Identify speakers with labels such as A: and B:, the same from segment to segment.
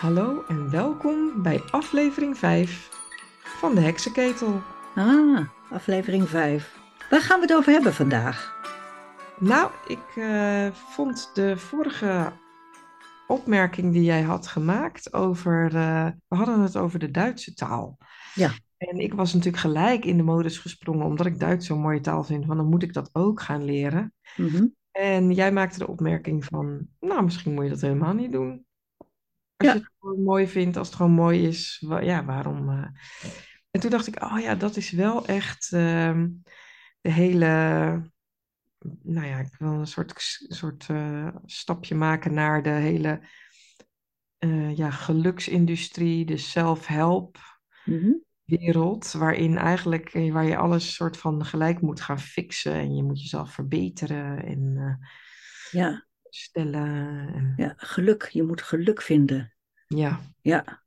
A: Hallo en welkom bij aflevering 5 van de Heksenketel.
B: Ah, aflevering 5. Waar gaan we het over hebben vandaag?
A: Nou, ik eh, vond de vorige opmerking die jij had gemaakt over. eh, we hadden het over de Duitse taal.
B: Ja.
A: En ik was natuurlijk gelijk in de modus gesprongen, omdat ik Duits zo'n mooie taal vind, van dan moet ik dat ook gaan leren.
B: Mhm.
A: En jij maakte de opmerking van, nou, misschien moet je dat helemaal niet doen. Als
B: Ja.
A: je het gewoon mooi vindt, als het gewoon mooi is, wa- ja, waarom? eh? En toen dacht ik, oh ja, dat is wel echt ehm, de hele, nou ja, ik wil een soort, soort eh, stapje maken naar de hele eh, ja, geluksindustrie, de self-help
B: Mhm.
A: wereld, waarin eigenlijk, waar je alles soort van gelijk moet gaan fixen en je moet jezelf verbeteren en
B: Ja,
A: stellen. En,
B: ja, geluk. Je moet geluk vinden.
A: Ja.
B: Ja.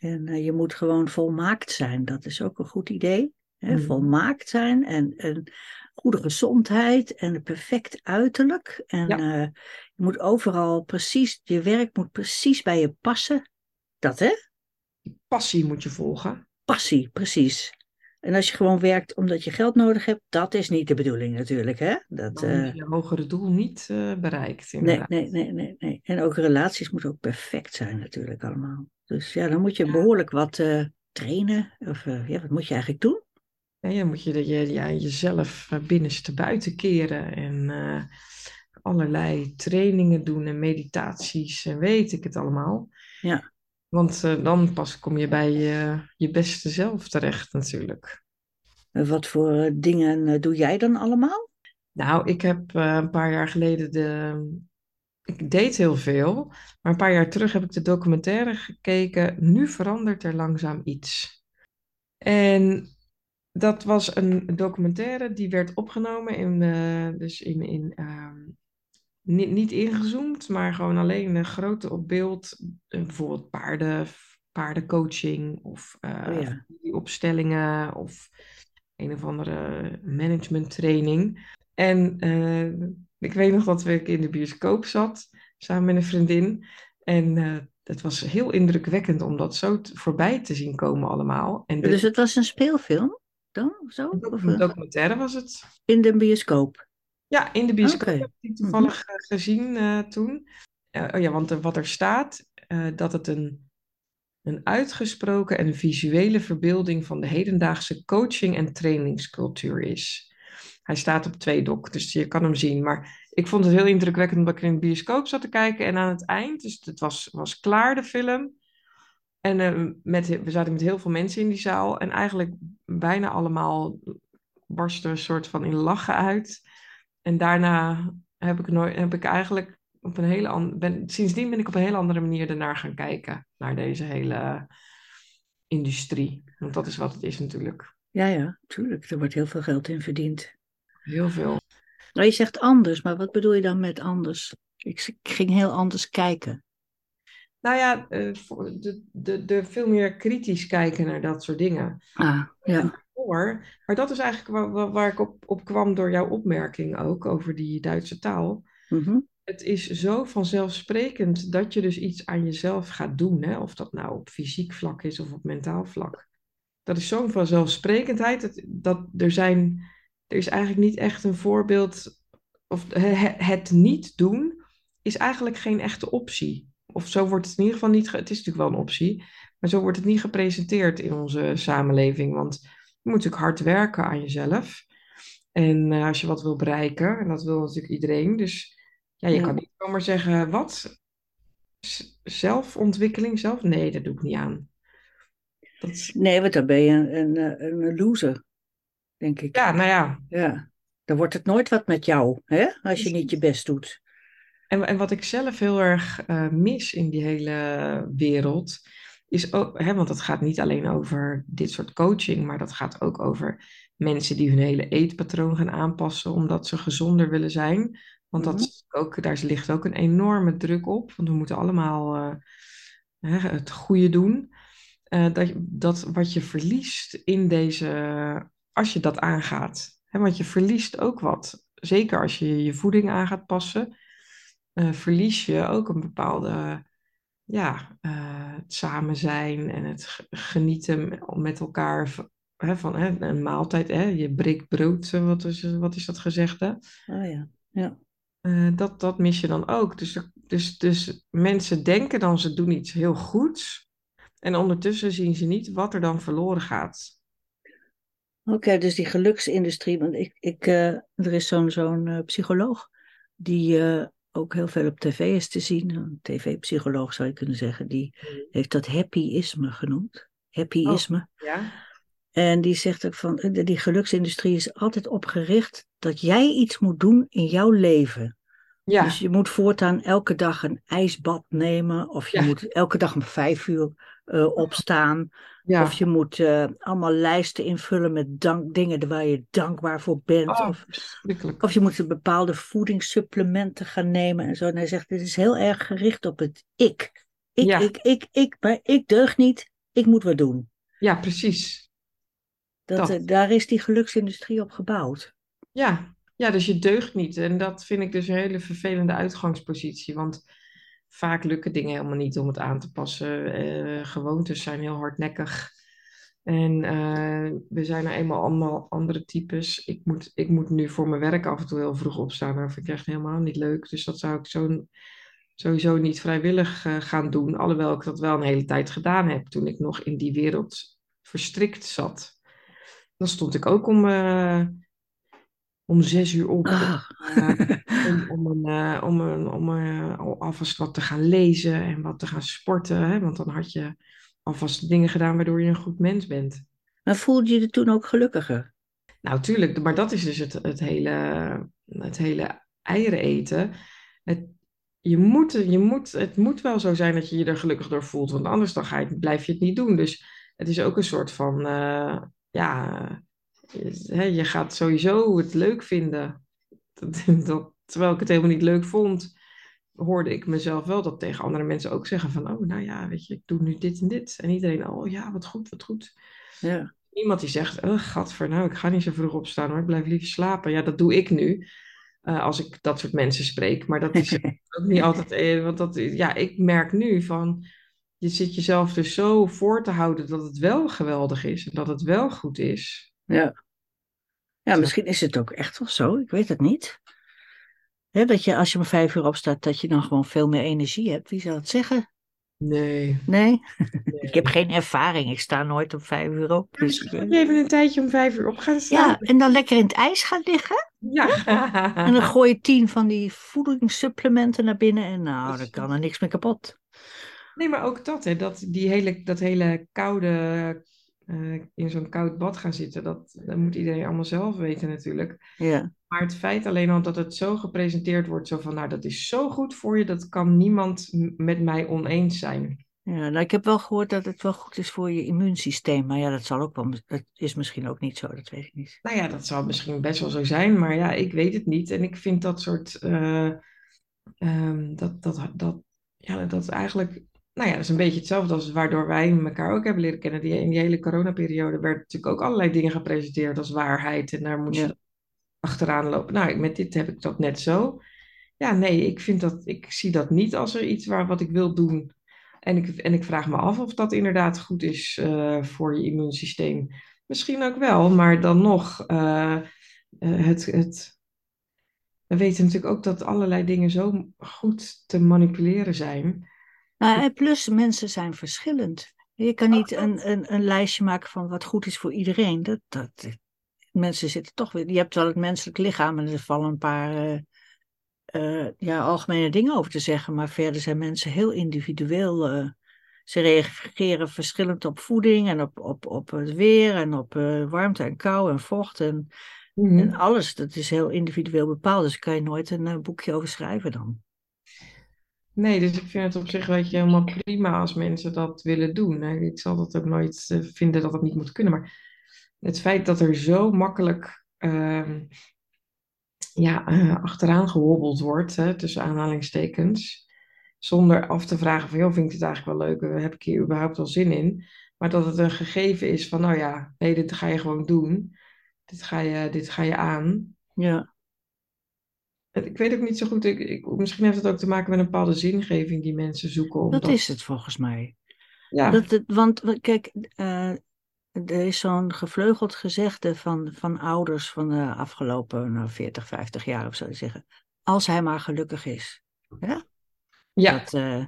B: En eh, je moet gewoon volmaakt zijn. Dat is ook een goed idee. Hè?
A: Mhm.
B: Volmaakt zijn en een goede gezondheid en een perfect uiterlijk. En
A: Ja.
B: eh, je moet overal precies, je werk moet precies bij je passen. Dat hè?
A: passie moet je volgen.
B: Passie, precies. En als je gewoon werkt omdat je geld nodig hebt, dat is niet de bedoeling natuurlijk. Hè? Dat,
A: Dan
B: eh,
A: je hogere doel niet eh, bereikt.
B: Nee,
A: inderdaad.
B: nee, nee, nee, nee. En ook relaties moeten ook perfect zijn natuurlijk allemaal. Dus ja, dan moet je
A: Ja.
B: behoorlijk wat eh, trainen. Of ja, wat moet je eigenlijk doen?
A: Ja, je moet je, de- je ja, jezelf binnenste buiten keren en allerlei trainingen doen en meditaties en weet ik het allemaal.
B: Ja.
A: Want eh, dan pas kom je bij je, je beste zelf terecht natuurlijk.
B: Wat voor eh, dingen eh, doe jij dan allemaal?
A: Nou, ik heb eh, een paar jaar geleden de. Ik deed heel veel, maar een paar jaar terug heb ik de documentaire gekeken. Nu verandert er langzaam iets. En dat was een documentaire die werd opgenomen in, eh, dus in, in ehm, niet, niet ingezoomd, maar gewoon alleen een grote op beeld. eh, bijvoorbeeld paarden, paardencoaching of eh,
B: Oh ja.
A: opstellingen of een of andere managementtraining. En eh, ik weet nog dat ik in de bioscoop zat, samen met een vriendin. En eh, het was heel indrukwekkend om dat zo voorbij te zien komen allemaal. En de,
B: Dus het was een speelfilm dan? Of zo?
A: een documentaire was het.
B: in de bioscoop?
A: Ja, in de bioscoop.
B: Mhm.
A: heb ik die toevallig eh, gezien eh, toen. Oh ja, want wat er staat, eh, dat het een, een uitgesproken en visuele verbeelding van de hedendaagse coaching- en trainingscultuur is. Hij staat op twee dok, dus je kan hem zien. Maar ik vond het heel indrukwekkend omdat ik in de bioscoop zat te kijken. En aan het eind, dus het was, was klaar, de film. En met, we zaten met heel veel mensen in die zaal. En eigenlijk bijna allemaal barsten een soort van in lachen uit. En daarna heb ik, nooit, heb ik eigenlijk op een hele andere... Ben, sindsdien ben ik op een hele andere manier ernaar gaan kijken. Naar deze hele industrie. Want dat is wat het is natuurlijk.
B: Ja, ja, tuurlijk. Er wordt heel veel geld in verdiend.
A: Heel veel.
B: Maar je zegt anders, maar wat bedoel je dan met anders? Ik, ging heel anders kijken.
A: Nou ja, eh, de, de, de veel meer kritisch kijken naar dat soort dingen.
B: Ah, ja.
A: Voor, maar dat is eigenlijk waar, waar- ik op, op kwam door jouw opmerking ook over die Duitse taal.
B: Mhm.
A: Het is zo vanzelfsprekend dat je dus iets aan jezelf gaat doen, hè? Of dat nou op fysiek vlak is of op mentaal vlak. Dat is zo'n vanzelfsprekendheid dat, dat er zijn, er is eigenlijk niet echt een voorbeeld, of he- he- het niet doen is eigenlijk geen echte optie. Of zo wordt het in ieder geval niet, het is natuurlijk wel een optie, maar zo wordt het niet gepresenteerd in onze samenleving. Want je moet natuurlijk hard werken aan jezelf. En eh, als je wat wil bereiken, en dat wil natuurlijk iedereen, dus ja, je
B: Ja.
A: kan niet zomaar zeggen, wat? Z- Zelfontwikkeling zelf? Nee, dat doe ik niet aan. Dat
B: Nee, want dan ben je een, een, een loser, denk ik.
A: ja, nou ja.
B: Ja, dan wordt het nooit wat met jou, hè? Als je niet je best doet.
A: En, en wat ik zelf heel erg eh, mis in die hele wereld, is ook, hè, want het gaat niet alleen over dit soort coaching, maar dat gaat ook over mensen die hun hele eetpatroon gaan aanpassen omdat ze gezonder willen zijn. Want dat
B: Mhm.
A: is ook, daar ligt ook een enorme druk op, want we moeten allemaal eh, hè, het goede doen. Eh, dat, dat wat je verliest in deze, als je dat aangaat. Hè, want je verliest ook wat. Zeker als je je voeding aan gaat passen, eh, verlies je ook een bepaalde ja, eh, het samen zijn en het ge- genieten met elkaar hè, van hè, een maaltijd. Hè, je breekt brood, eh, wat is, wat is dat gezegde?
B: Oh ja, ja.
A: Eh, dat, dat mis je dan ook. Dus, dus, dus mensen denken dan ze doen iets heel goeds. En ondertussen zien ze niet wat er dan verloren gaat.
B: Oké, dus die geluksindustrie, want ik, ik, er is zo'n zo'n psycholoog die ook heel veel op tv is te zien, een tv-psycholoog zou je kunnen zeggen, die heeft dat happyisme genoemd. Happyisme.
A: Ja?
B: En die zegt ook van, eh, die geluksindustrie is altijd opgericht dat jij iets moet doen in jouw leven.
A: Ja,
B: Dus je moet voortaan elke dag een ijsbad nemen, of je
A: Ja.
B: moet elke dag om vijf uur eh, opstaan,
A: ja.
B: of je moet eh, allemaal lijsten invullen met dank, dingen waar je dankbaar voor bent,
A: Oh,
B: of, of je moet bepaalde voedingssupplementen gaan nemen en zo. En hij zegt, dit is heel erg gericht op het ik. Ik,
A: Ja.
B: ik, ik, ik, maar ik deug niet, ik moet wat doen.
A: Ja, precies.
B: Dat,
A: Dat.
B: eh, daar is die geluksindustrie op gebouwd.
A: Ja. ja, dus je deugt niet. En dat vind ik dus een hele vervelende uitgangspositie. Want vaak lukken dingen helemaal niet om het aan te passen. Eh, gewoontes zijn heel hardnekkig. En eh, we zijn nou eenmaal allemaal andere types. Ik moet, ik moet nu voor mijn werk af en toe heel vroeg opstaan. Dat vind ik echt helemaal niet leuk. Dus dat zou ik zo, sowieso niet vrijwillig eh, gaan doen. Alhoewel ik dat wel een hele tijd gedaan heb toen ik nog in die wereld verstrikt zat. Dan stond ik ook om, om zes uur op.
B: Ah.
A: om, om, een, eh, om, een, om eh, al- alvast wat te gaan lezen en wat te gaan sporten. Hè? Want dan had je alvast dingen gedaan waardoor je een goed mens bent.
B: maar voelde je je toen ook gelukkiger?
A: Nou, tuurlijk, maar dat is dus het, het, hele, het hele eieren eten. Het, je moet, je moet, het moet wel zo zijn dat je je er gelukkig door voelt, want anders dan ga je, blijf je het niet doen. Dus het is ook een soort van, eh, ja, je, gaat sowieso het leuk vinden. Dat, dat, terwijl ik het helemaal niet leuk vond, hoorde ik mezelf wel dat tegen andere mensen ook zeggen van, oh, nou ja, weet je, ik doe nu dit en dit. En iedereen, oh ja, wat goed, wat goed.
B: Ja.
A: Niemand die zegt, oh, gadver, nou, ik ga niet zo vroeg opstaan hoor, ik blijf liever slapen. Ja, dat doe ik nu, eh, als ik dat soort mensen spreek. Maar dat is ook niet altijd, eh, want dat, ja, ik merk nu van, je zit jezelf dus zo voor te houden dat het wel geweldig is en dat het wel goed is.
B: Ja. Ja, misschien is het ook echt wel zo. Ik weet het niet. Dat je als je om vijf uur opstaat, dat je dan gewoon veel meer energie hebt. Wie zou het zeggen?
A: Nee.
B: Nee,
A: nee.
B: ik heb geen ervaring. Ik sta nooit om vijf uur op. Dus,
A: Misschien
B: eh,
A: even een tijdje om vijf uur op gaan
B: ja,
A: staan.
B: en dan lekker in het ijs gaan liggen.
A: Ja.
B: En dan gooi je tien van die voedingssupplementen naar binnen. En nou, dan kan er niks meer kapot.
A: Nee, maar ook dat, hè, dat, die hele, dat hele koude, eh, in zo'n koud bad gaan zitten, dat, dat moet iedereen allemaal zelf weten natuurlijk.
B: Ja,
A: Maar het feit alleen al dat het zo gepresenteerd wordt, zo van, nou, dat is zo goed voor je, dat kan niemand met mij oneens zijn.
B: ja nou, ik heb wel gehoord dat het wel goed is voor je immuunsysteem. Maar ja, dat zal ook wel. Dat is misschien ook niet zo, dat weet ik niet.
A: Nou ja, dat zal misschien best wel zo zijn, maar ja, ik weet het niet. En ik vind dat soort, eh, ehm, dat, dat, dat, ja, dat eigenlijk, nou ja, dat is een beetje hetzelfde als waardoor wij elkaar ook hebben leren kennen. Die, in die hele coronaperiode werden natuurlijk ook allerlei dingen gepresenteerd als waarheid en daar moest
B: Ja.
A: je achteraan lopen. Nou, met dit heb ik dat net zo. Ja, nee, ik vind dat, ik zie dat niet als er iets waar wat ik wil doen. En ik, en ik vraag me af of dat inderdaad goed is eh, voor je immuunsysteem. Misschien ook wel, maar dan nog, eh, eh, het, het, we weten natuurlijk ook dat allerlei dingen zo goed te manipuleren zijn.
B: Nou, en plus, mensen zijn verschillend. Je kan niet een, een, een lijstje maken van wat goed is voor iedereen. Dat, dat, mensen zitten toch weer. Je hebt wel het menselijk lichaam en er vallen een paar eh, eh, ja, algemene dingen over te zeggen. Maar verder zijn mensen heel individueel. eh, ze reageren verschillend op voeding en op, op, op het weer en op eh, warmte en kou en vocht. En,
A: Mhm.
B: en alles, dat is heel individueel bepaald. Dus daar kan je nooit een eh, boekje over schrijven dan.
A: Nee, dus ik vind het op zich weet je, helemaal prima als mensen dat willen doen. Ik zal dat ook nooit eh, vinden dat dat niet moet kunnen. Maar het feit dat er zo makkelijk ehm, ja, eh, achteraan gehobbeld wordt, hè, tussen aanhalingstekens, zonder af te vragen van, joh, vind ik dit eigenlijk wel leuk? Heb ik hier überhaupt wel zin in? Maar dat het een gegeven is van, nou ja, nee, dit ga je gewoon doen. Dit ga je, dit ga je aan.
B: Ja.
A: Ik weet ook niet zo goed, ik, ik- misschien heeft het ook te maken met een bepaalde zingeving die mensen zoeken.
B: Dat is het volgens mij.
A: ja,
B: Dat het, want kijk, eh, er is zo'n gevleugeld gezegde van, van ouders van de afgelopen nou, 40, 50 jaar of zo. Die zeggen, als hij maar gelukkig is. Ja?
A: ja,
B: Dat, eh,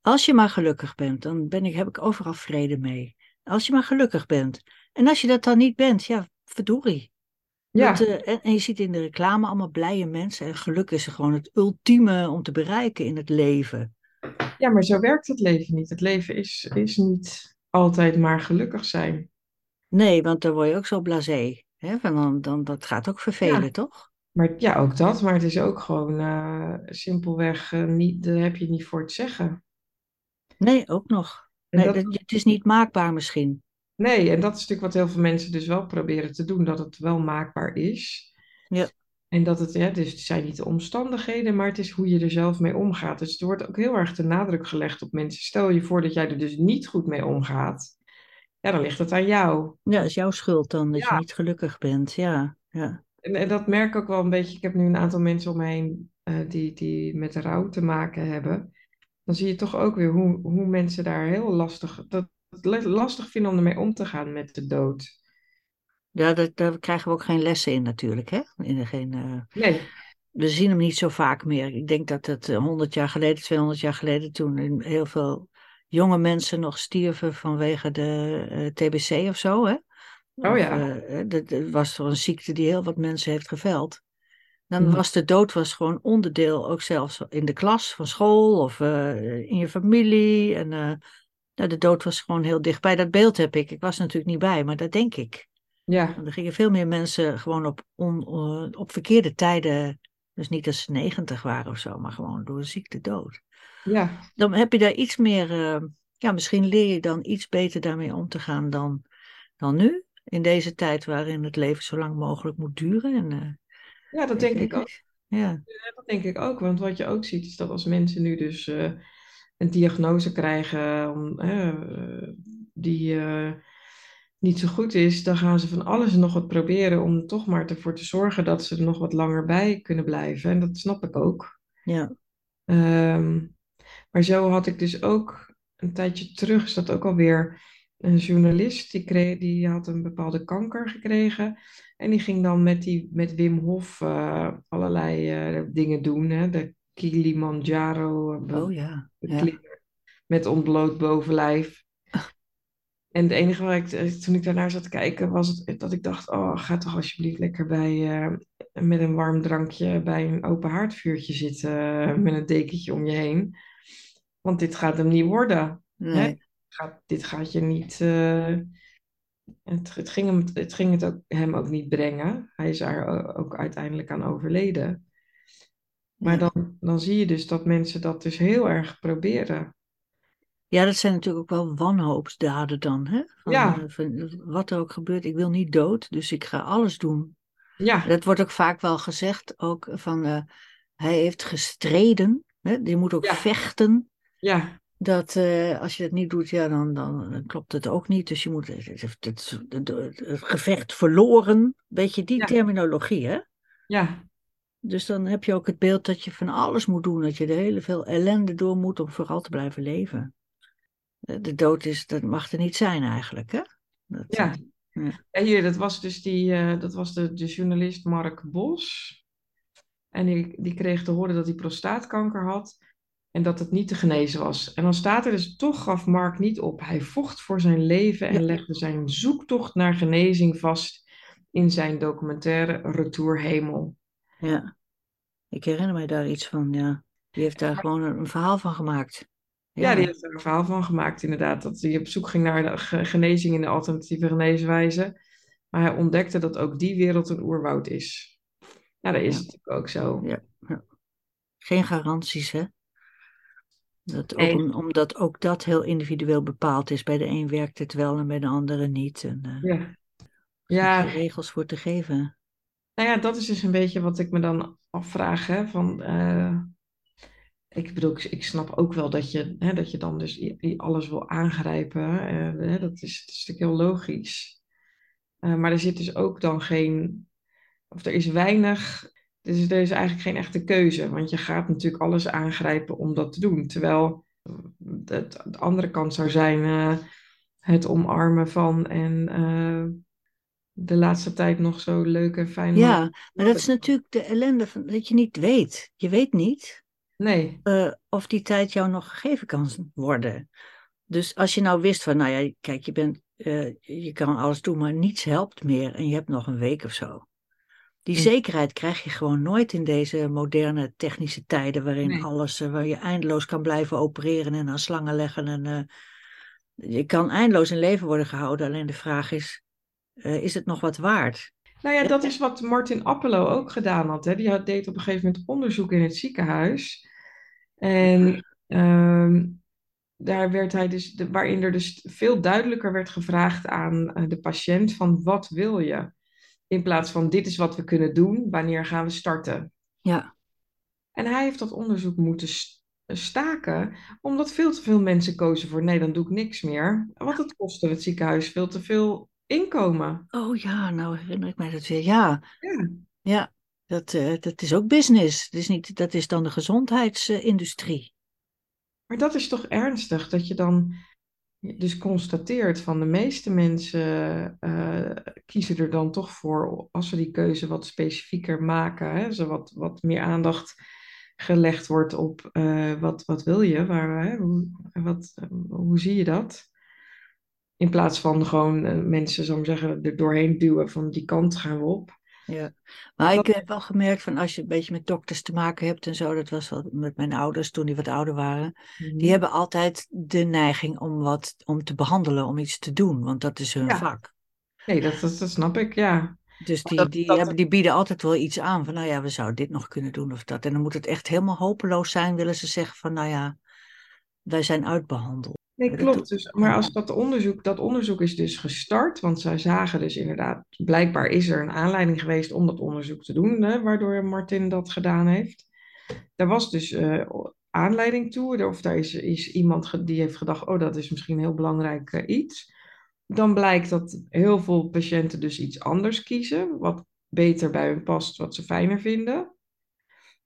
B: als je maar gelukkig bent, dan ben ik, heb ik overal vrede mee. Als je maar gelukkig bent. En als je dat dan niet bent, ja, verdorie.
A: Ja,
B: Dat, eh, en, en je ziet in de reclame allemaal blije mensen. En geluk is gewoon het ultieme om te bereiken in het leven.
A: ja, maar zo werkt het leven niet. Het leven is, is niet altijd maar gelukkig zijn.
B: Nee, want dan word je ook zo blasé. Hè? Van dan, dan, dat gaat ook vervelen,
A: Ja.
B: toch?
A: Maar ja, ook dat, maar het is ook gewoon eh, simpelweg eh, niet, daar heb je niet voor te zeggen.
B: Nee, ook nog. Nee,
A: dat,
B: het is niet maakbaar misschien.
A: Nee, en dat is natuurlijk wat heel veel mensen dus wel proberen te doen, dat het wel maakbaar is.
B: Ja,
A: En dat het, ja, dus het zijn niet de omstandigheden, maar het is hoe je er zelf mee omgaat. Dus er wordt ook heel erg de nadruk gelegd op mensen. Stel je voor dat jij er dus niet goed mee omgaat. Ja, dan ligt het aan jou.
B: ja, is jouw schuld dan dat je niet gelukkig bent. Ja, ja,
A: en, en dat merk ik ook wel een beetje. Ik heb nu een aantal mensen om me heen eh, die, die met rouw te maken hebben. Dan zie je toch ook weer hoe, hoe mensen daar heel lastig, dat, het lastig vinden om ermee om te gaan met de dood.
B: ja dat, daar krijgen we ook geen lessen in natuurlijk. Hè? In geen, eh,
A: Nee,
B: we zien hem niet zo vaak meer. Ik denk dat het eh, 100 jaar geleden, 200 jaar geleden, toen heel veel jonge mensen nog stierven vanwege de eh, TBC of zo. Hè?
A: oh ja,
B: eh, eh, dat was toch een ziekte die heel wat mensen heeft geveld. Dan
A: Mhm.
B: was de dood was gewoon onderdeel, ook zelfs in de klas van school of eh, in je familie. En eh, nou, de dood was gewoon heel dichtbij. Dat beeld heb ik. Ik was natuurlijk niet bij, maar dat denk ik.
A: ja,
B: er gingen veel meer mensen gewoon op, on, eh, op verkeerde tijden. Dus niet als ze 90 waren of zo, maar gewoon door een ziekte dood.
A: ja,
B: Dan heb je daar iets meer, eh, ja, misschien leer je dan iets beter daarmee om te gaan dan, dan nu. In deze tijd waarin het leven zo lang mogelijk moet duren. En, eh,
A: ja, dat denk ik ook.
B: Ja,
A: Ja, dat denk ik ook, want wat je ook ziet is dat als mensen nu dus een diagnose krijgen om, eh, die eh, niet zo goed is, dan gaan ze van alles en nog wat proberen om toch maar ervoor te zorgen dat ze er nog wat langer bij kunnen blijven. En dat snap ik ook.
B: ja,
A: Ehm, maar zo had ik dus ook een tijdje terug, is dat ook alweer een journalist, die, kreeg, die had een bepaalde kanker gekregen. En die ging dan met, die, met Wim Hof eh, allerlei eh, dingen doen. Hè? De Kilimanjaro
B: oh ja,
A: met ontbloot bovenlijf. En het enige wat ik, eh, toen ik daarnaar zat te kijken, was het, dat ik dacht, oh, ga toch alsjeblieft lekker bij, eh, met een warm drankje bij een open haardvuurtje zitten, eh, met een dekentje om je heen. Want dit gaat hem niet worden. Hè?
B: Nee,
A: Gaat, dit gaat je niet, het, het ging hem, het ging het ook, hem ook niet brengen. Hij is o- ook uiteindelijk aan overleden. Maar dan, dan zie je dus dat mensen dat dus heel erg proberen.
B: Ja, dat zijn natuurlijk ook wel wanhoopsdaden dan, hè? Van,
A: Ja,
B: eh, van wat er ook gebeurt, ik wil niet dood, dus ik ga alles doen.
A: ja,
B: Dat wordt ook vaak wel gezegd, ook van eh, hij heeft gestreden, hè? Je moet ook
A: ja,
B: vechten.
A: ja,
B: Dat eh, als je dat niet doet, ja, dan, dan, dan klopt het ook niet. Dus je moet het, het, het, het- het gevecht verloren. Beetje die
A: ja,
B: terminologie, hè?
A: ja,
B: Dus dan heb je ook het beeld dat je van alles moet doen, dat je er hele veel ellende door moet om vooral te blijven leven. De dood is, dat mag er niet zijn eigenlijk, hè? Dat,
A: ja.
B: eh, ja.
A: En hier, dat was dus die, eh, dat was de, de journalist Mark Bos. En die, die kreeg te horen dat hij prostaatkanker had en dat het niet te genezen was. En dan staat er dus, toch gaf Mark niet op. Hij vocht voor zijn leven en legde zijn zoektocht naar genezing vast in zijn documentaire Retour Hemel.
B: ja, ik herinner mij daar iets van, ja. Die heeft daar gewoon een, verhaal van gemaakt.
A: Ja, die heeft er een verhaal van gemaakt, inderdaad. Dat hij op zoek ging naar de ge- genezing in de alternatieve geneeswijze. Maar hij ontdekte dat ook die wereld een oerwoud is. Ja, dat is
B: ja,
A: natuurlijk ook zo.
B: ja, ja. Geen garanties, hè? Dat ook, omdat ook dat heel individueel bepaald is. Bij de een werkt het wel en bij de andere niet. En eh,
A: ja. Ja,
B: regels voor te geven.
A: nou ja, dat is dus een beetje wat ik me dan afvraag. Hè, van, eh, ik bedoel, ik, snap ook wel dat je, hè, dat je dan dus alles wil aangrijpen. eh, hè, dat is, is natuurlijk heel logisch. Eh, maar er zit dus ook dan geen, of er is weinig Dus er is eigenlijk geen echte keuze, want je gaat natuurlijk alles aangrijpen om dat te doen. Terwijl het, de andere kant zou zijn het omarmen van en de laatste tijd nog zo leuk en fijn.
B: Ja, maar dat is natuurlijk de ellende van dat je niet weet. Je weet niet
A: Nee,
B: eh, of die tijd jou nog gegeven kan worden. Dus als je nou wist van, nou ja, kijk, je, bent, eh, je kan alles doen, maar niets helpt meer en je hebt nog een week of zo. Die zekerheid krijg je gewoon nooit in deze moderne technische tijden, waarin
A: Nee.
B: alles, eh, waar je eindeloos kan blijven opereren en aan slangen leggen. En, je kan eindeloos in leven worden gehouden, alleen de vraag is, eh, is het nog wat waard?
A: nou ja, dat is wat Martin Appelo ook gedaan had. Hè. Die had, deed op een gegeven moment onderzoek in het ziekenhuis. En ehm, daar werd hij dus, de- waarin er dus veel duidelijker werd gevraagd aan eh, de patiënt van wat wil je? In plaats van dit is wat we kunnen doen, wanneer gaan we starten?
B: Ja,
A: En hij heeft dat onderzoek moeten st- staken, omdat veel te veel mensen kozen voor nee, dan doe ik niks meer. Want het kostte het ziekenhuis veel te veel inkomen.
B: oh ja, nou herinner ik mij dat weer. Ja,
A: Ja,
B: ja, dat, eh, dat is ook business. Het is niet, dat is dan de gezondheidsindustrie.
A: maar dat is toch ernstig dat je dan dus constateert van de meeste mensen eh, kiezen er dan toch voor, als ze die keuze wat specifieker maken, hè, wat, wat meer aandacht gelegd wordt op eh, wat, wat wil je, waar, hè, hoe, wat, hoe zie je dat? In plaats van gewoon eh, mensen, zou ik maar zeggen, er doorheen duwen van die kant gaan we op.
B: Ja, maar
A: Dat-
B: ik heb wel gemerkt van als je een beetje met dokters te maken hebt en zo, dat was wel met mijn ouders toen die wat ouder waren, die hebben altijd de neiging om wat om te behandelen, om iets te doen, want dat is hun
A: Ja.
B: vak.
A: Nee, dat, dat, dat snap ik, ja.
B: Dus die,
A: dat-
B: die,
A: dat-
B: hebben, die bieden altijd wel iets aan van, nou ja, we zouden dit nog kunnen doen of dat. En dan moet het echt helemaal hopeloos zijn, willen ze zeggen van, nou ja, wij zijn uitbehandeld.
A: Nee, klopt. Dus, maar als dat onderzoek, dat onderzoek is dus gestart, want zij zagen dus inderdaad, blijkbaar is er een aanleiding geweest om dat onderzoek te doen, hè, waardoor Martin dat gedaan heeft. Daar was dus eh, aanleiding toe, of daar is, is iemand die heeft gedacht, oh, dat is misschien een heel belangrijk eh, iets. Dan blijkt dat heel veel patiënten dus iets anders kiezen, wat beter bij hun past, wat ze fijner vinden.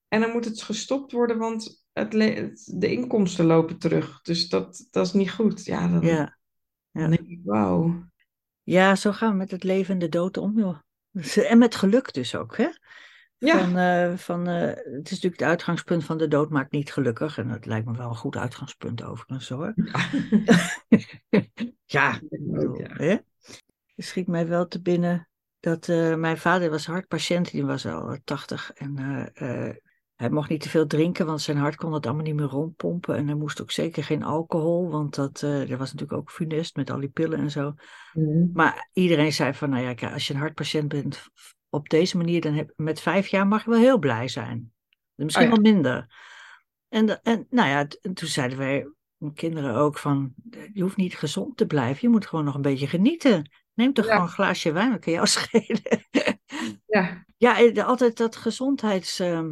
A: En dan moet het gestopt worden, want het het- de inkomsten lopen terug. Dus dat, dat is niet goed. Ja, dan,
B: Ja,
A: dan denk ik, wauw.
B: ja, zo gaan we met het leven en de dood om, joh. En met geluk dus ook, hè?
A: Ja.
B: Van, eh, van, eh, het is natuurlijk het uitgangspunt van de dood maakt niet gelukkig. En dat lijkt me wel een goed uitgangspunt overigens hoor. ja, bedoel,
A: ja.
B: hè? Er schiet mij wel te binnen dat eh, mijn vader was hartpatiënt, die was al 80 en hij mocht niet te veel drinken, want zijn hart kon het allemaal niet meer rondpompen. En hij moest ook zeker geen alcohol, want dat, dat was natuurlijk ook funest met al die pillen en zo.
A: Mhm.
B: Maar iedereen zei van, nou ja, als je een hartpatiënt bent op deze manier, dan heb, met vijf jaar mag je wel heel blij zijn. Misschien
A: Oh ja.
B: wel minder. En, en nou ja, toen zeiden wij, kinderen ook van, je hoeft niet gezond te blijven, je moet gewoon nog een beetje genieten. Neem toch
A: Ja.
B: gewoon een glaasje wijn, dat kan jou schelen.
A: Ja,
B: ja, eh, altijd dat gezondheids... ehm, eh,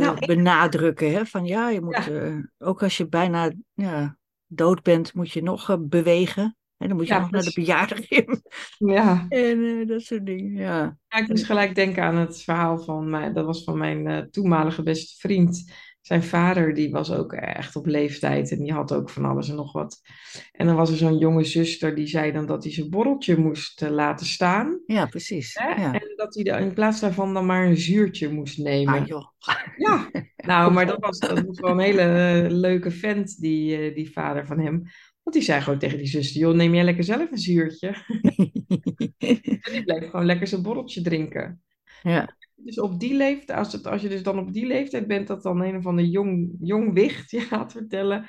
A: Nou, ik-
B: benadrukken, hè? van ja, je moet,
A: Ja.
B: eh, ook als je bijna ja, dood bent, moet je nog eh, bewegen. En dan moet je
A: Ja,
B: nog naar de
A: precies.
B: bejaardenteam.
A: ja.
B: En eh, dat soort dingen, ja.
A: Ik moest gelijk denken aan het verhaal van mijn, dat was van mijn eh, toenmalige beste vriend. Zijn vader, die was ook echt op leeftijd en die had ook van alles en nog wat. En dan was er zo'n jonge zuster die zei dan dat hij zijn borreltje moest eh, laten staan.
B: Ja, precies.
A: Hè?
B: Ja.
A: En dat hij dan in plaats daarvan dan maar een zuurtje moest nemen.
B: Ah, joh.
A: Ja, nou, maar dat was, dat was wel een hele eh, leuke vent, die, eh, die vader van hem. Want die zei gewoon tegen die zuster, joh, neem jij lekker zelf een zuurtje. En die bleef gewoon lekker zijn borreltje drinken.
B: ja,
A: Dus op die leeftijd, als, het, als je dus dan op die leeftijd bent, dat dan een of ander jong, jong wicht je gaat vertellen,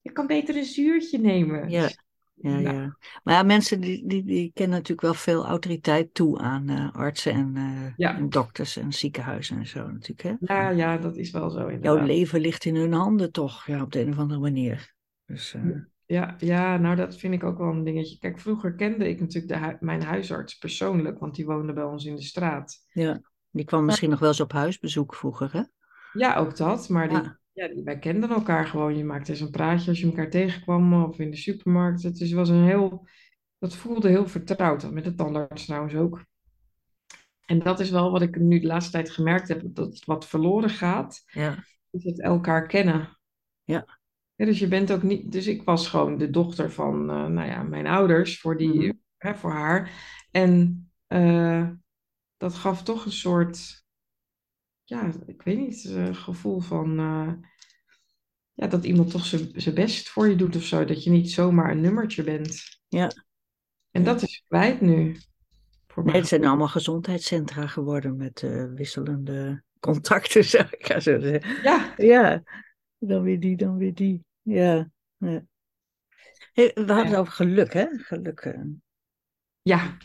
A: je kan beter een zuurtje nemen.
B: Ja.
A: Dus,
B: ja,
A: nou,
B: ja. Maar ja, mensen die, die, die kennen natuurlijk wel veel autoriteit toe aan eh, artsen en, eh,
A: Ja.
B: en dokters en ziekenhuizen en zo natuurlijk. Hè?
A: Ja, ja, dat is wel zo
B: Jouw
A: inderdaad.
B: leven ligt in hun handen toch, ja, op de een of andere manier. Dus, eh,
A: Ja, ja, nou dat vind ik ook wel een dingetje. Kijk, vroeger kende ik natuurlijk de mijn huisarts persoonlijk, want die woonde bij ons in de straat.
B: ja. Die kwam misschien nog wel eens op huisbezoek vroeger, hè?
A: Ja, ook dat, maar die,
B: Ja.
A: ja, die, wij kenden elkaar gewoon. Je maakte eens een praatje als je elkaar tegenkwam of in de supermarkt. Het is, was een heel, dat voelde heel vertrouwd, met de tandarts trouwens ook. En dat is wel wat ik nu de laatste tijd gemerkt heb, dat wat verloren gaat,
B: Ja,
A: is het elkaar kennen.
B: ja.
A: Ja, dus je bent ook niet, dus ik was gewoon de dochter van, eh, nou ja, mijn ouders voor die,
B: Mhm.
A: hè, voor haar. En eh, dat gaf toch een soort, ja, ik weet niet, eh, gevoel van, eh, ja, dat iemand toch zijn best voor je doet of zo. Dat je niet zomaar een nummertje bent.
B: Ja.
A: En dat is kwijt nu. Voor
B: Nee, het zijn allemaal gezondheidscentra geworden met eh, wisselende contacten, zou ik gaan zo zeggen.
A: Ja,
B: Ja, dan weer die, dan weer die. Ja. ja. Hey, we hadden het over geluk, hè? Geluk.
A: ja.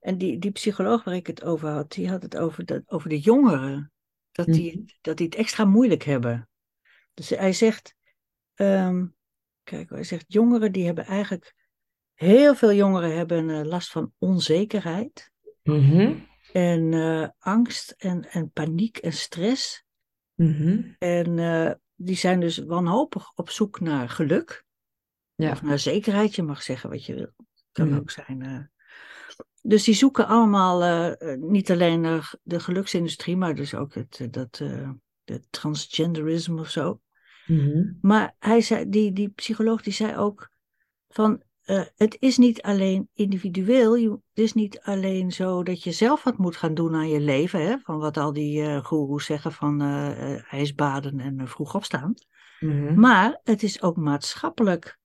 B: En die, die psycholoog waar ik het over had, die had het over de, over de jongeren. Dat die,
A: Mhm.
B: dat die het extra moeilijk hebben. Dus hij zegt, ehm, kijk, hij zegt, jongeren die hebben eigenlijk, heel veel jongeren hebben eh, last van onzekerheid.
A: Mhm.
B: En eh, angst en, en paniek en stress.
A: Mhm.
B: En eh, die zijn dus wanhopig op zoek naar geluk.
A: Ja.
B: Of naar zekerheid, je mag zeggen wat je wil. Kan
A: Mhm.
B: ook zijn. Dus die zoeken allemaal eh, eh, niet alleen eh, de geluksindustrie, maar dus ook het, dat, de transgenderisme of zo.
A: Mhm.
B: Maar hij zei, die, die psycholoog die zei ook van het is niet alleen individueel, je, het is niet alleen zo dat je zelf wat moet gaan doen aan je leven, hè, van wat al die eh goeroes zeggen van ijsbaden en vroeg opstaan.
A: Mhm.
B: Maar het is ook maatschappelijk.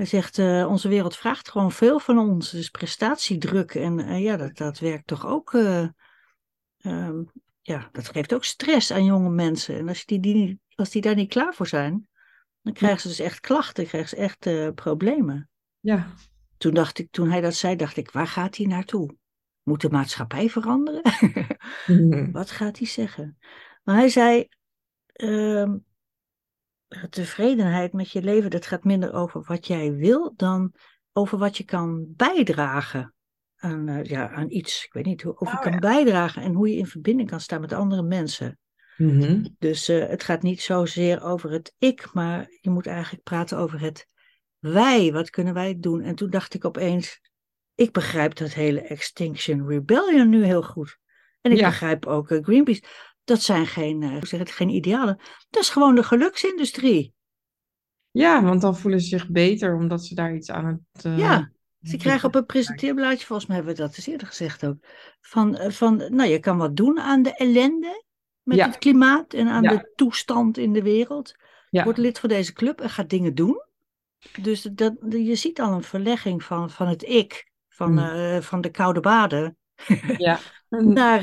B: Hij zegt, eh, onze wereld vraagt gewoon veel van ons, dus prestatiedruk en eh, ja, dat, dat werkt toch ook, eh, ehm, ja, dat geeft ook stress aan jonge mensen. En als die, die, als die daar niet klaar voor zijn, dan krijgen ze dus echt klachten, krijgen ze echt problemen.
A: Ja.
B: Toen dacht ik, toen hij dat zei, dacht ik, waar gaat hij naartoe? Moet de maatschappij veranderen?
A: Mhm.
B: Wat gaat hij zeggen? Maar hij zei, ehm, tevredenheid met je leven, dat gaat minder over wat jij wil dan over wat je kan bijdragen aan, eh, ja, aan iets. Ik weet niet hoe, of je
A: Oh,
B: kan
A: ja.
B: bijdragen en hoe je in verbinding kan staan met andere mensen.
A: Mhm.
B: Dus eh, het gaat niet zozeer over het ik, maar je moet eigenlijk praten over het wij. Wat kunnen wij doen? En toen dacht ik opeens, ik begrijp dat hele Extinction Rebellion nu heel goed. En ik
A: Ja.
B: begrijp ook eh, Greenpeace. Dat zijn geen, eh, hoe zeg het, geen idealen. Dat is gewoon de geluksindustrie.
A: Ja, want dan voelen ze zich beter omdat ze daar iets aan het... eh,
B: Ja, Ze krijgen op een presenteerblaadje, volgens mij hebben we dat eens eerder gezegd ook, van, eh, van nou je kan wat doen aan de ellende met
A: Ja.
B: het klimaat en aan
A: Ja.
B: de toestand in de wereld.
A: Ja.
B: Word lid van deze club en ga dingen doen. Dus dat, je ziet al een verlegging van, van het ik, van,
A: Mm.
B: eh, van de koude baden,
A: Ja.
B: naar,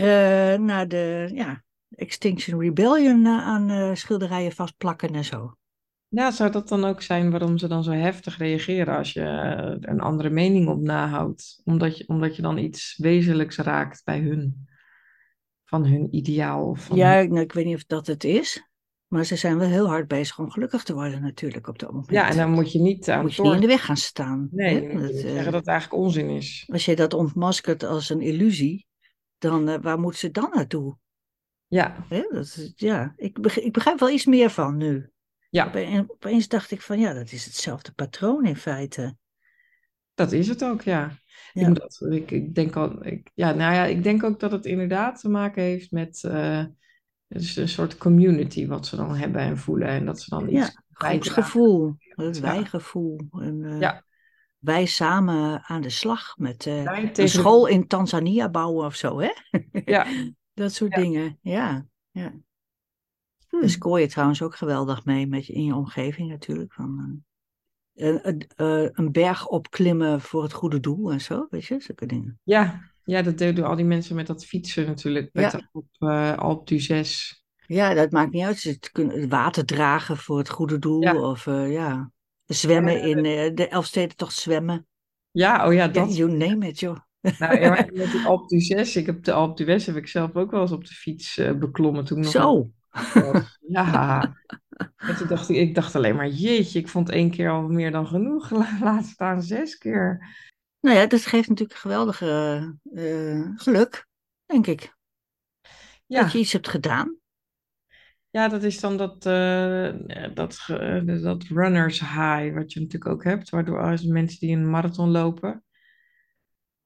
B: naar de ja, Extinction Rebellion eh, aan eh, schilderijen vastplakken en zo.
A: Ja, zou dat dan ook zijn waarom ze dan zo heftig reageren als je eh, een andere mening op nahoudt? Omdat je, omdat je dan iets wezenlijks raakt bij hun, van hun ideaal. Van
B: Ja, nou, ik weet niet of dat het is, maar ze zijn wel heel hard bezig om gelukkig te worden natuurlijk op dat moment.
A: ja, en dan moet je niet aan
B: moet je niet in de weg gaan staan.
A: Nee,
B: Dat,
A: zeggen dat het eigenlijk onzin is.
B: Als je dat ontmaskert als een illusie, dan waar moet ze dan naartoe?
A: Ja?
B: Dat is, ja, ik, beg- ik begrijp wel iets meer van nu.
A: ja,
B: Ope- opeens dacht ik van ja, dat is hetzelfde patroon in feite.
A: dat is het ook, ja. Ik,
B: Ja.
A: dat, ik, ik denk al, ik, ja, nou ja, ik denk ook dat het inderdaad te maken heeft met eh, dus een soort community wat ze dan hebben en voelen. En dat ze dan iets
B: Ja,
A: bijdragen.
B: groepsgevoel, het wijgevoel. En, eh,
A: Ja.
B: Wij samen aan de slag met
A: Wij
B: een school in Tanzania bouwen of zo, hè?
A: Ja.
B: Dat soort
A: Ja.
B: dingen, ja. ja.
A: Hm.
B: Daar scoor je trouwens ook geweldig mee met je, in je omgeving natuurlijk. Van, eh, een- eh, een berg opklimmen voor het goede doel en zo, weet je, zulke dingen.
A: Ja, ja, dat deden al die mensen met dat fietsen natuurlijk. Met
B: Ja.
A: op eh Alp d'Huez.
B: Ja, dat maakt niet uit. Kunnen het water dragen voor het goede doel
A: Ja.
B: of ja, zwemmen in de Elfstedentocht zwemmen.
A: Ja, oh ja,
B: Ja,
A: dat.
B: you name it, joh.
A: Nou, ja, met die Alp d'Huez, ik heb de Alp d'Huez heb ik zelf ook wel eens op de fiets eh, beklommen toen nog
B: Zo.
A: was. Ja. En toen dacht ik, ik dacht alleen maar, jeetje, ik vond één keer al meer dan genoeg. La- Laat staan zes keer.
B: Nou ja, dat geeft natuurlijk geweldige eh, geluk, denk ik.
A: Ja,
B: Dat je iets hebt gedaan.
A: ja dat is dan dat, eh, dat, dat runners high, wat je natuurlijk ook hebt. Waardoor als mensen die een marathon lopen,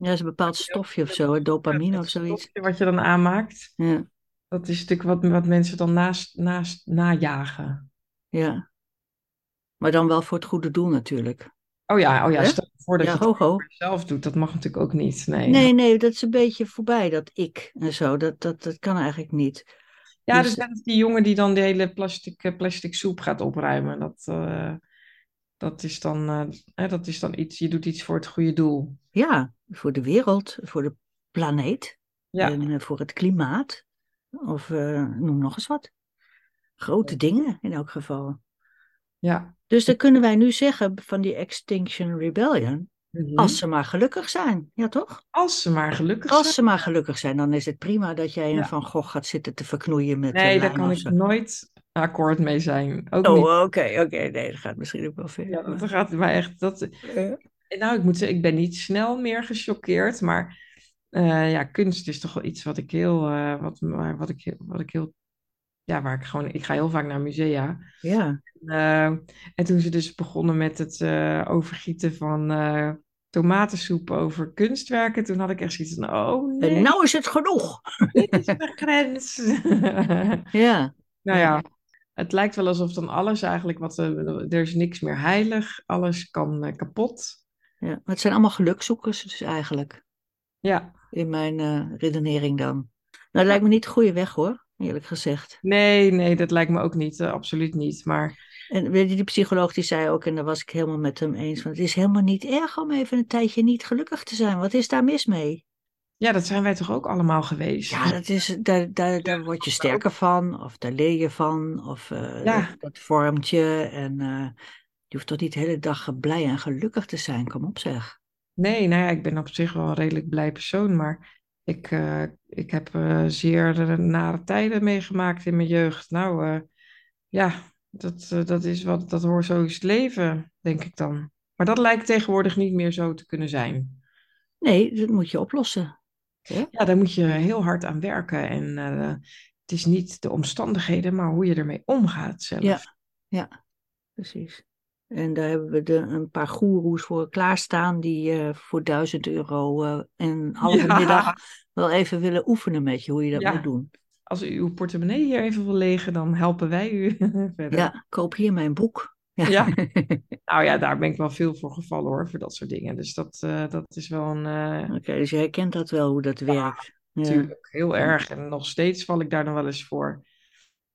B: Ja, dat is een bepaald stofje of zo, hè, dopamine of zoiets.
A: stofje wat je dan aanmaakt.
B: Ja,
A: Dat is natuurlijk wat, wat mensen dan naast, naast najagen.
B: ja. Maar dan wel voor het goede doel natuurlijk.
A: Oh ja, oh ja, stel je voor dat
B: Ja,
A: je het
B: ho, ho.
A: voor jezelf doet. Dat mag natuurlijk ook niet. Nee.
B: Nee, nee, dat is een beetje voorbij, dat ik en zo. Dat, dat, dat kan eigenlijk niet.
A: Ja,
B: Dus-
A: dus die jongen die dan de hele plastic, eh, plastic soep gaat opruimen. Dat, eh, dat, is dan, eh, hè, dat is dan iets, je doet iets voor het goede doel.
B: Ja, voor de wereld, voor de planeet
A: Ja,
B: en eh, voor het klimaat. Of eh, noem nog eens wat. Grote dingen in elk geval.
A: ja.
B: Dus dan kunnen wij nu zeggen van die Extinction Rebellion,
A: Mhm.
B: als ze maar gelukkig zijn. Ja, toch?
A: Als ze maar gelukkig
B: Als
A: zijn.
B: ze maar gelukkig zijn, dan is het prima dat jij een
A: Ja.
B: Van Gogh gaat zitten te verknoeien met
A: Nee, daar
B: lijm
A: kan ik nooit akkoord mee zijn. Ook.
B: Oh, oké, oké. Nee, dat gaat misschien ook wel ver.
A: Ja, dat
B: maar-
A: gaat mij echt. Dat,
B: Eh,
A: nou, ik moet zeggen, ik ben niet snel meer gechoqueerd, maar eh, ja, kunst is toch wel iets wat ik heel, eh, wat, wat ik, wat ik heel, ja, waar ik gewoon, ik ga heel vaak naar musea.
B: ja,
A: Eh, en toen ze dus begonnen met het eh, overgieten van eh, tomatensoep over kunstwerken, toen had ik echt zoiets van, oh nee,
B: en nou is het genoeg.
A: dit is de grens.
B: Ja,
A: nou ja, het lijkt wel alsof dan alles eigenlijk, wat, eh, er is niks meer heilig, alles kan eh, kapot.
B: ja. Het zijn allemaal gelukzoekers dus eigenlijk.
A: Ja,
B: In mijn eh, redenering dan. Nou, dat lijkt me niet de goede weg hoor, eerlijk gezegd.
A: nee, nee, dat lijkt me ook niet, absoluut niet. Maar
B: En weet je, die psycholoog die zei ook, en daar was ik helemaal met hem eens, van het is helemaal niet erg om even een tijdje niet gelukkig te zijn. Wat is daar mis mee?
A: Ja, dat zijn wij toch ook allemaal geweest.
B: Ja, dat is, daar, daar, daar word je sterker van, of daar leer je van, of eh,
A: Ja.
B: dat, dat vormt je. En eh, je hoeft toch niet de hele dag blij en gelukkig te zijn, kom op zeg.
A: Nee, nou ja, ik ben op zich wel een redelijk blij persoon, maar ik, eh, ik heb eh, zeer eh, nare tijden meegemaakt in mijn jeugd. Nou, eh, ja, dat, eh, dat is wat, dat hoort zo is het leven, denk ik dan. Maar dat lijkt tegenwoordig niet meer zo te kunnen zijn.
B: Nee, dat moet je oplossen.
A: Ja, daar moet je heel hard aan werken en eh, het is niet de omstandigheden, maar hoe je ermee omgaat zelf.
B: Ja. Ja, precies. En daar hebben we de, een paar goeroes voor klaarstaan die eh, voor duizend euro eh een halve
A: Ja.
B: middag wel even willen oefenen met je, hoe je dat
A: Ja.
B: moet doen.
A: Als u uw portemonnee hier even wil legen, dan helpen wij u verder.
B: Ja, koop hier mijn boek.
A: Ja. Nou ja, daar ben ik wel veel voor gevallen hoor, voor dat soort dingen. Dus dat, eh, dat is wel een, eh,
B: Oké, dus je herkent dat wel, hoe dat werkt. Ja.
A: natuurlijk heel erg. En nog steeds val ik daar dan wel eens voor.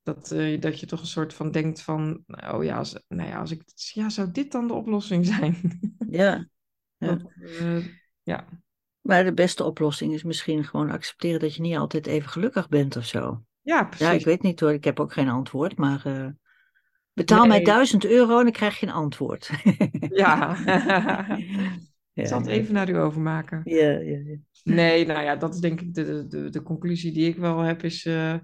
A: Dat, eh, dat je toch een soort van denkt van, oh ja, als, nou ja, als ik, ja, zou dit dan de oplossing zijn?
B: Ja. Ja.
A: Ja.
B: Maar de beste oplossing is misschien gewoon accepteren dat je niet altijd even gelukkig bent of zo.
A: ja, precies.
B: Ja, ik weet niet hoor, ik heb ook geen antwoord, maar betaal mij
A: Nee.
B: duizend euro en dan krijg je een antwoord.
A: Ja.
B: Ja,
A: ik zal het even naar u overmaken.
B: Ja, ja, ja.
A: Nee, nou ja, dat is denk ik de, de, de, conclusie die ik wel heb, is eh,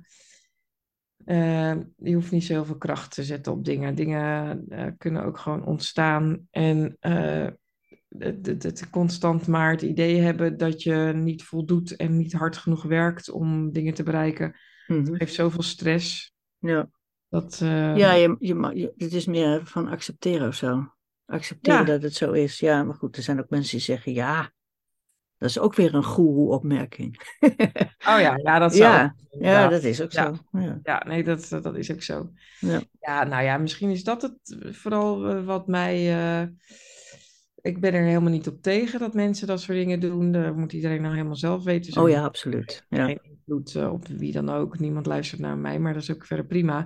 A: je hoeft niet zoveel kracht te zetten op dingen. Dingen eh, kunnen ook gewoon ontstaan en het, het, het constant maar het idee hebben dat je niet voldoet en niet hard genoeg werkt om dingen te bereiken,
B: Mhm.
A: geeft zoveel stress.
B: ja.
A: Dat, eh,
B: Ja, je, je, het is meer van accepteren of zo. Accepteren
A: Ja.
B: dat het zo is. Ja, maar goed, er zijn ook mensen die zeggen ja. Dat is ook weer een goeroe-opmerking.
A: Oh ja, ja, dat zou
B: Ja, dat is ook
A: Ja.
B: zo. Ja.
A: Ja, nee, dat, dat is ook zo.
B: Ja.
A: Ja, nou ja, misschien is dat het vooral eh, wat mij. eh, ik ben er helemaal niet op tegen dat mensen dat soort dingen doen. Dat moet iedereen nou helemaal zelf weten. Zo
B: Oh ja, absoluut. Ja.
A: Invloed eh, op wie dan ook. Niemand luistert naar mij, maar dat is ook verder prima.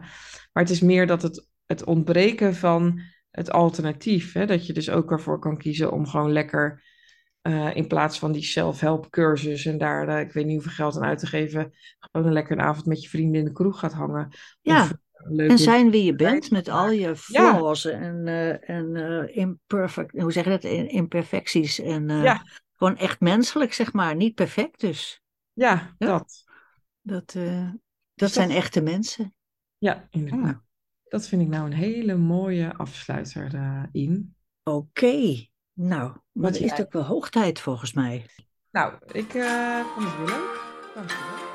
A: Maar het is meer dat het, het ontbreken van het alternatief. Hè? Dat je dus ook ervoor kan kiezen om gewoon lekker. eh, in plaats van die self-help cursus en daar, eh, ik weet niet hoeveel geld aan uit te geven, gewoon een lekker een avond met je vrienden in de kroeg gaat hangen.
B: Ja,
A: Of
B: En zijn wie je bent met al je
A: Ja.
B: flaws en, en imperfect, hoe zeg je dat, imperfecties. En
A: Ja.
B: gewoon echt menselijk, zeg maar. Niet perfect dus.
A: Ja,
B: Ja.
A: dat.
B: Dat, eh, dat zijn echte mensen.
A: Ja, inderdaad.
B: Ja.
A: Dat vind ik nou een hele mooie afsluiter, eh in.
B: Oké. Nou,
A: Wat
B: het is ook wel hoog tijd volgens mij.
A: Nou, ik eh vond het weer leuk. Dank je wel.